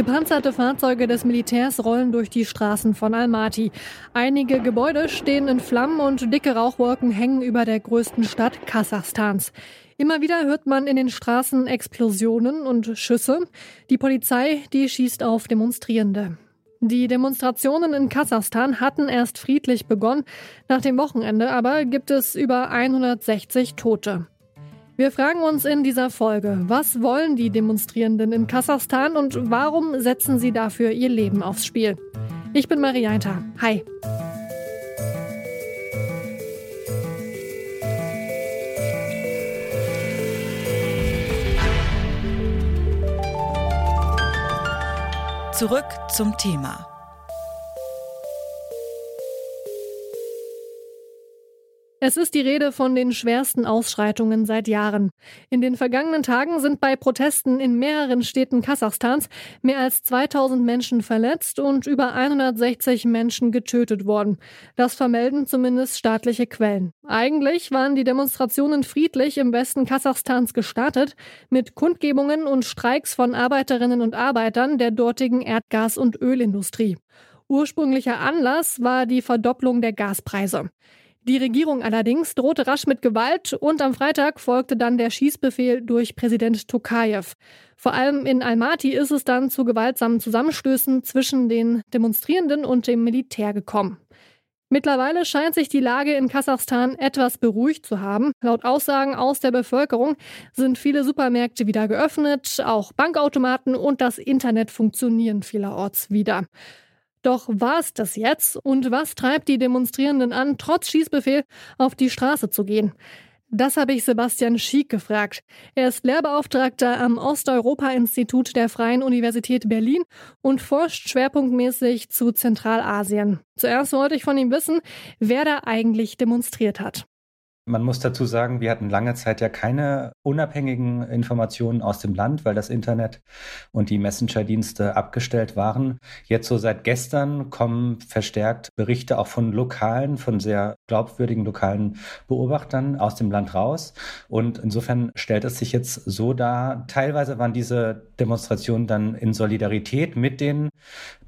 Gepanzerte Fahrzeuge des Militärs rollen durch die Straßen von Almaty. Einige Gebäude stehen in Flammen und dicke Rauchwolken hängen über der größten Stadt Kasachstans. Immer wieder hört man in den Straßen Explosionen und Schüsse. Die Polizei, die schießt auf Demonstrierende. Die Demonstrationen in Kasachstan hatten erst friedlich begonnen. Nach dem Wochenende aber gibt es über 160 Tote. Wir fragen uns in dieser Folge, was wollen die Demonstrierenden in Kasachstan und warum setzen sie dafür ihr Leben aufs Spiel? Ich bin Marianta. Hi. Zurück zum Thema. Es ist die Rede von den schwersten Ausschreitungen seit Jahren. In den vergangenen Tagen sind bei Protesten in mehreren Städten Kasachstans mehr als 2000 Menschen verletzt und über 160 Menschen getötet worden. Das vermelden zumindest staatliche Quellen. Eigentlich waren die Demonstrationen friedlich im Westen Kasachstans gestartet, mit Kundgebungen und Streiks von Arbeiterinnen und Arbeitern der dortigen Erdgas- und Ölindustrie. Ursprünglicher Anlass war die Verdopplung der Gaspreise. Die Regierung allerdings drohte rasch mit Gewalt und am Freitag folgte dann der Schießbefehl durch Präsident Tokayev. Vor allem in Almaty ist es dann zu gewaltsamen Zusammenstößen zwischen den Demonstrierenden und dem Militär gekommen. Mittlerweile scheint sich die Lage in Kasachstan etwas beruhigt zu haben. Laut Aussagen aus der Bevölkerung sind viele Supermärkte wieder geöffnet, auch Bankautomaten und das Internet funktionieren vielerorts wieder. Doch war es das jetzt? Und was treibt die Demonstrierenden an, trotz Schießbefehl auf die Straße zu gehen? Das habe ich Sebastian Schiek gefragt. Er ist Lehrbeauftragter am Osteuropa-Institut der Freien Universität Berlin und forscht schwerpunktmäßig zu Zentralasien. Zuerst wollte ich von ihm wissen, wer da eigentlich demonstriert hat. Man muss dazu sagen, wir hatten lange Zeit ja keine unabhängigen Informationen aus dem Land, weil das Internet und die Messenger-Dienste abgestellt waren. Jetzt so seit gestern kommen verstärkt Berichte auch von lokalen, von sehr glaubwürdigen lokalen Beobachtern aus dem Land raus. Und insofern stellt es sich jetzt so dar, teilweise waren diese Demonstrationen dann in Solidarität mit den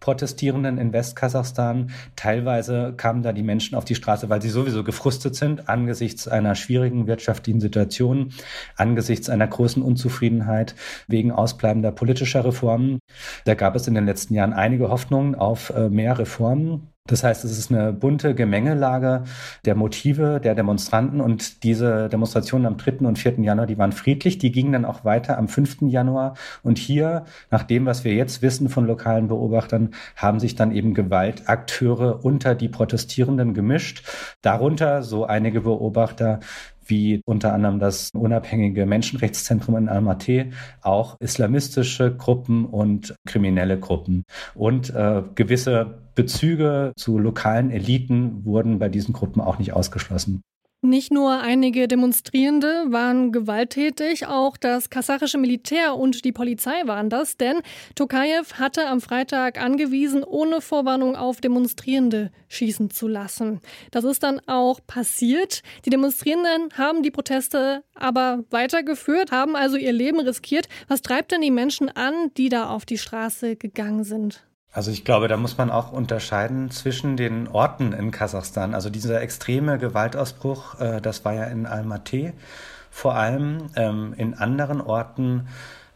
Protestierenden in Westkasachstan. Teilweise kamen da die Menschen auf die Straße, weil sie sowieso gefrustet sind angesichts einer schwierigen wirtschaftlichen Situation, angesichts einer großen Unzufriedenheit wegen ausbleibender politischer Reformen. Da gab es in den letzten Jahren einige Hoffnungen auf äh, mehr Reformen. Das heißt, es ist eine bunte Gemengelage der Motive der Demonstranten und diese Demonstrationen am 3. und 4. Januar, die waren friedlich, die gingen dann auch weiter am 5. Januar und hier, nach dem, was wir jetzt wissen von lokalen Beobachtern, haben sich dann eben Gewaltakteure unter die Protestierenden gemischt. Darunter, so einige Beobachter, wie unter anderem das unabhängige Menschenrechtszentrum in Almaty, auch islamistische Gruppen und kriminelle Gruppen. Und äh, gewisse Bezüge zu lokalen Eliten wurden bei diesen Gruppen auch nicht ausgeschlossen. Nicht nur einige Demonstrierende waren gewalttätig, auch das kasachische Militär und die Polizei waren das, denn Tokayev hatte am Freitag angewiesen, ohne Vorwarnung auf Demonstrierende schießen zu lassen. Das ist dann auch passiert. Die Demonstrierenden haben die Proteste aber weitergeführt, haben also ihr Leben riskiert. Was treibt denn die Menschen an, die da auf die Straße gegangen sind? Also ich glaube, da muss man auch unterscheiden zwischen den Orten in Kasachstan. Also dieser extreme Gewaltausbruch, äh, das war ja in Almaty. Vor allem ähm, in anderen Orten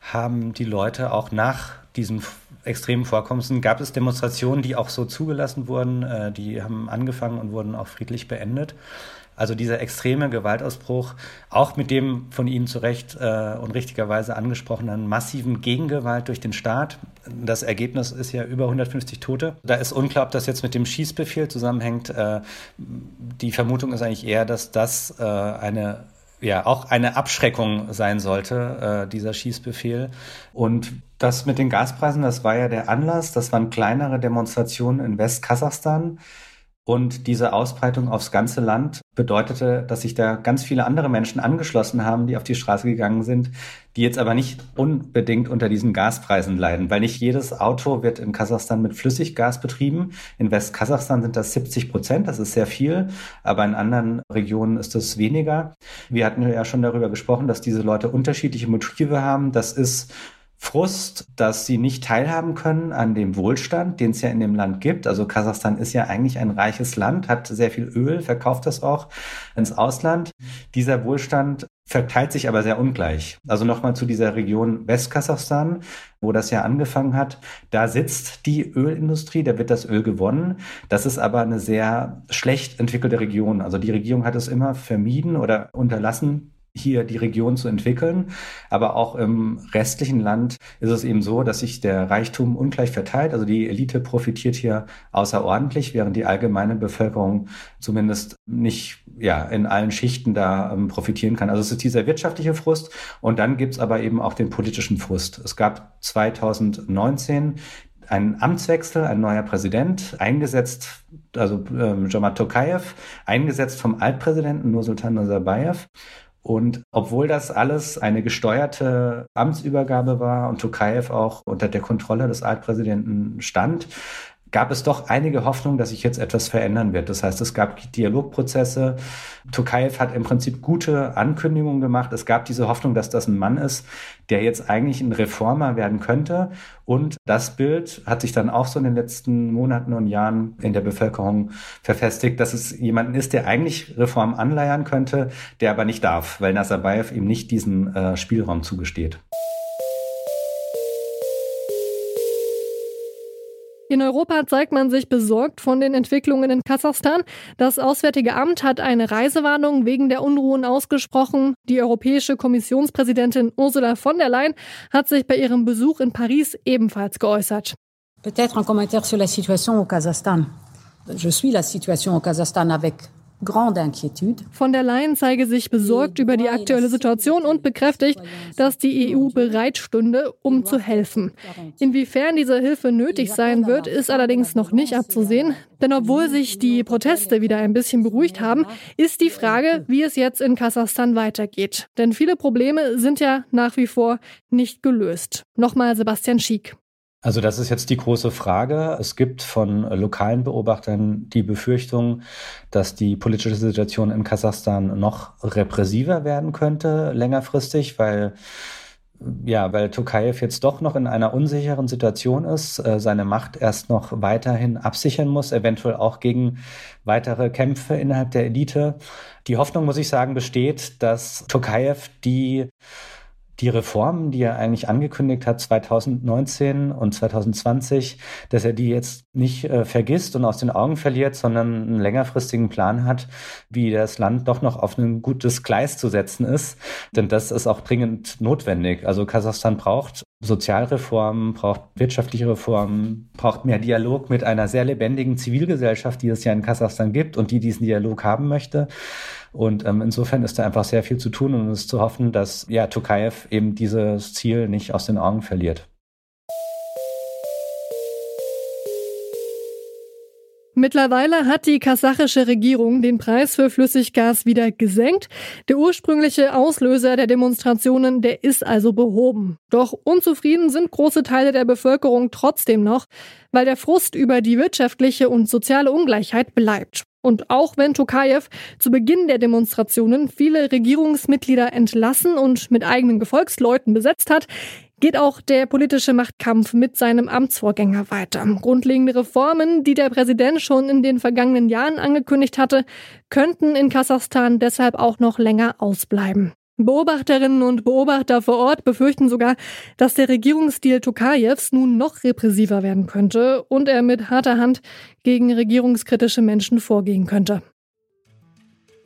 haben die Leute auch nach diesen extremen Vorkommnissen, gab es Demonstrationen, die auch so zugelassen wurden, äh, die haben angefangen und wurden auch friedlich beendet. Also dieser extreme Gewaltausbruch, auch mit dem von Ihnen zu Recht äh, und richtigerweise angesprochenen massiven Gegengewalt durch den Staat. Das Ergebnis ist ja über 150 Tote. Da ist unklar, ob das jetzt mit dem Schießbefehl zusammenhängt. Äh, die Vermutung ist eigentlich eher, dass das äh, eine ja auch eine Abschreckung sein sollte, äh, dieser Schießbefehl. Und das mit den Gaspreisen, das war ja der Anlass. Das waren kleinere Demonstrationen in Westkasachstan. Und diese Ausbreitung aufs ganze Land bedeutete, dass sich da ganz viele andere Menschen angeschlossen haben, die auf die Straße gegangen sind, die jetzt aber nicht unbedingt unter diesen Gaspreisen leiden, weil nicht jedes Auto wird in Kasachstan mit Flüssiggas betrieben. In Westkasachstan sind das 70 Prozent, das ist sehr viel, aber in anderen Regionen ist das weniger. Wir hatten ja schon darüber gesprochen, dass diese Leute unterschiedliche Motive haben. Das ist Frust, dass sie nicht teilhaben können an dem Wohlstand, den es ja in dem Land gibt. Also Kasachstan ist ja eigentlich ein reiches Land, hat sehr viel Öl, verkauft das auch ins Ausland. Dieser Wohlstand verteilt sich aber sehr ungleich. Also nochmal zu dieser Region Westkasachstan, wo das ja angefangen hat. Da sitzt die Ölindustrie, da wird das Öl gewonnen. Das ist aber eine sehr schlecht entwickelte Region. Also die Regierung hat es immer vermieden oder unterlassen, hier die Region zu entwickeln. Aber auch im restlichen Land ist es eben so, dass sich der Reichtum ungleich verteilt. Also die Elite profitiert hier außerordentlich, während die allgemeine Bevölkerung zumindest nicht ja, in allen Schichten da ähm, profitieren kann. Also es ist dieser wirtschaftliche Frust und dann gibt's aber eben auch den politischen Frust. Es gab 2019 einen Amtswechsel, ein neuer Präsident, eingesetzt, also ähm, Joma Tokayev, eingesetzt vom Altpräsidenten Nursultan Nazarbayev. Und obwohl das alles eine gesteuerte Amtsübergabe war und Tokayev auch unter der Kontrolle des Altpräsidenten stand, gab es doch einige Hoffnung, dass sich jetzt etwas verändern wird. Das heißt, es gab Dialogprozesse. Tokayev hat im Prinzip gute Ankündigungen gemacht. Es gab diese Hoffnung, dass das ein Mann ist, der jetzt eigentlich ein Reformer werden könnte. Und das Bild hat sich dann auch so in den letzten Monaten und Jahren in der Bevölkerung verfestigt, dass es jemanden ist, der eigentlich Reform anleiern könnte, der aber nicht darf, weil Nazarbayev ihm nicht diesen äh, Spielraum zugesteht. In Europa zeigt man sich besorgt von den Entwicklungen in Kasachstan. Das Auswärtige Amt hat eine Reisewarnung wegen der Unruhen ausgesprochen. Die Europäische Kommissionspräsidentin Ursula von der Leyen hat sich bei ihrem Besuch in Paris ebenfalls geäußert. Un commentaire sur la situation au Kasachstan. Je suis la situation au Kasachstan avec von der Leyen zeige sich besorgt über die aktuelle Situation und bekräftigt, dass die EU bereit stünde, um zu helfen. Inwiefern diese Hilfe nötig sein wird, ist allerdings noch nicht abzusehen. Denn obwohl sich die Proteste wieder ein bisschen beruhigt haben, ist die Frage, wie es jetzt in Kasachstan weitergeht. Denn viele Probleme sind ja nach wie vor nicht gelöst. Nochmal Sebastian Schiek. Also das ist jetzt die große Frage. Es gibt von lokalen Beobachtern die Befürchtung, dass die politische Situation in Kasachstan noch repressiver werden könnte längerfristig, weil ja, weil Tokayev jetzt doch noch in einer unsicheren Situation ist, äh, seine Macht erst noch weiterhin absichern muss, eventuell auch gegen weitere Kämpfe innerhalb der Elite. Die Hoffnung, muss ich sagen, besteht, dass Tokayev die die Reformen, die er eigentlich angekündigt hat 2019 und 2020, dass er die jetzt nicht äh, vergisst und aus den Augen verliert, sondern einen längerfristigen Plan hat, wie das Land doch noch auf ein gutes Gleis zu setzen ist. Denn das ist auch dringend notwendig. Also Kasachstan braucht Sozialreformen, braucht wirtschaftliche Reformen, braucht mehr Dialog mit einer sehr lebendigen Zivilgesellschaft, die es ja in Kasachstan gibt und die diesen Dialog haben möchte. Und ähm, insofern ist da einfach sehr viel zu tun und es ist zu hoffen, dass ja Tokayev eben dieses Ziel nicht aus den Augen verliert. Mittlerweile hat die kasachische Regierung den Preis für Flüssiggas wieder gesenkt. Der ursprüngliche Auslöser der Demonstrationen, der ist also behoben. Doch unzufrieden sind große Teile der Bevölkerung trotzdem noch, weil der Frust über die wirtschaftliche und soziale Ungleichheit bleibt. Und auch wenn Tokayev zu Beginn der Demonstrationen viele Regierungsmitglieder entlassen und mit eigenen Gefolgsleuten besetzt hat, geht auch der politische Machtkampf mit seinem Amtsvorgänger weiter. Grundlegende Reformen, die der Präsident schon in den vergangenen Jahren angekündigt hatte, könnten in Kasachstan deshalb auch noch länger ausbleiben. Beobachterinnen und Beobachter vor Ort befürchten sogar, dass der Regierungsstil Tokajevs nun noch repressiver werden könnte und er mit harter Hand gegen regierungskritische Menschen vorgehen könnte.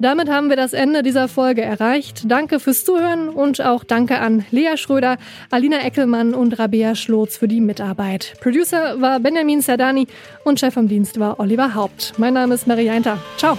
Damit haben wir das Ende dieser Folge erreicht. Danke fürs Zuhören und auch danke an Lea Schröder, Alina Eckelmann und Rabea Schlotz für die Mitarbeit. Producer war Benjamin Sardani und Chef vom Dienst war Oliver Haupt. Mein Name ist Maria Einter. Ciao.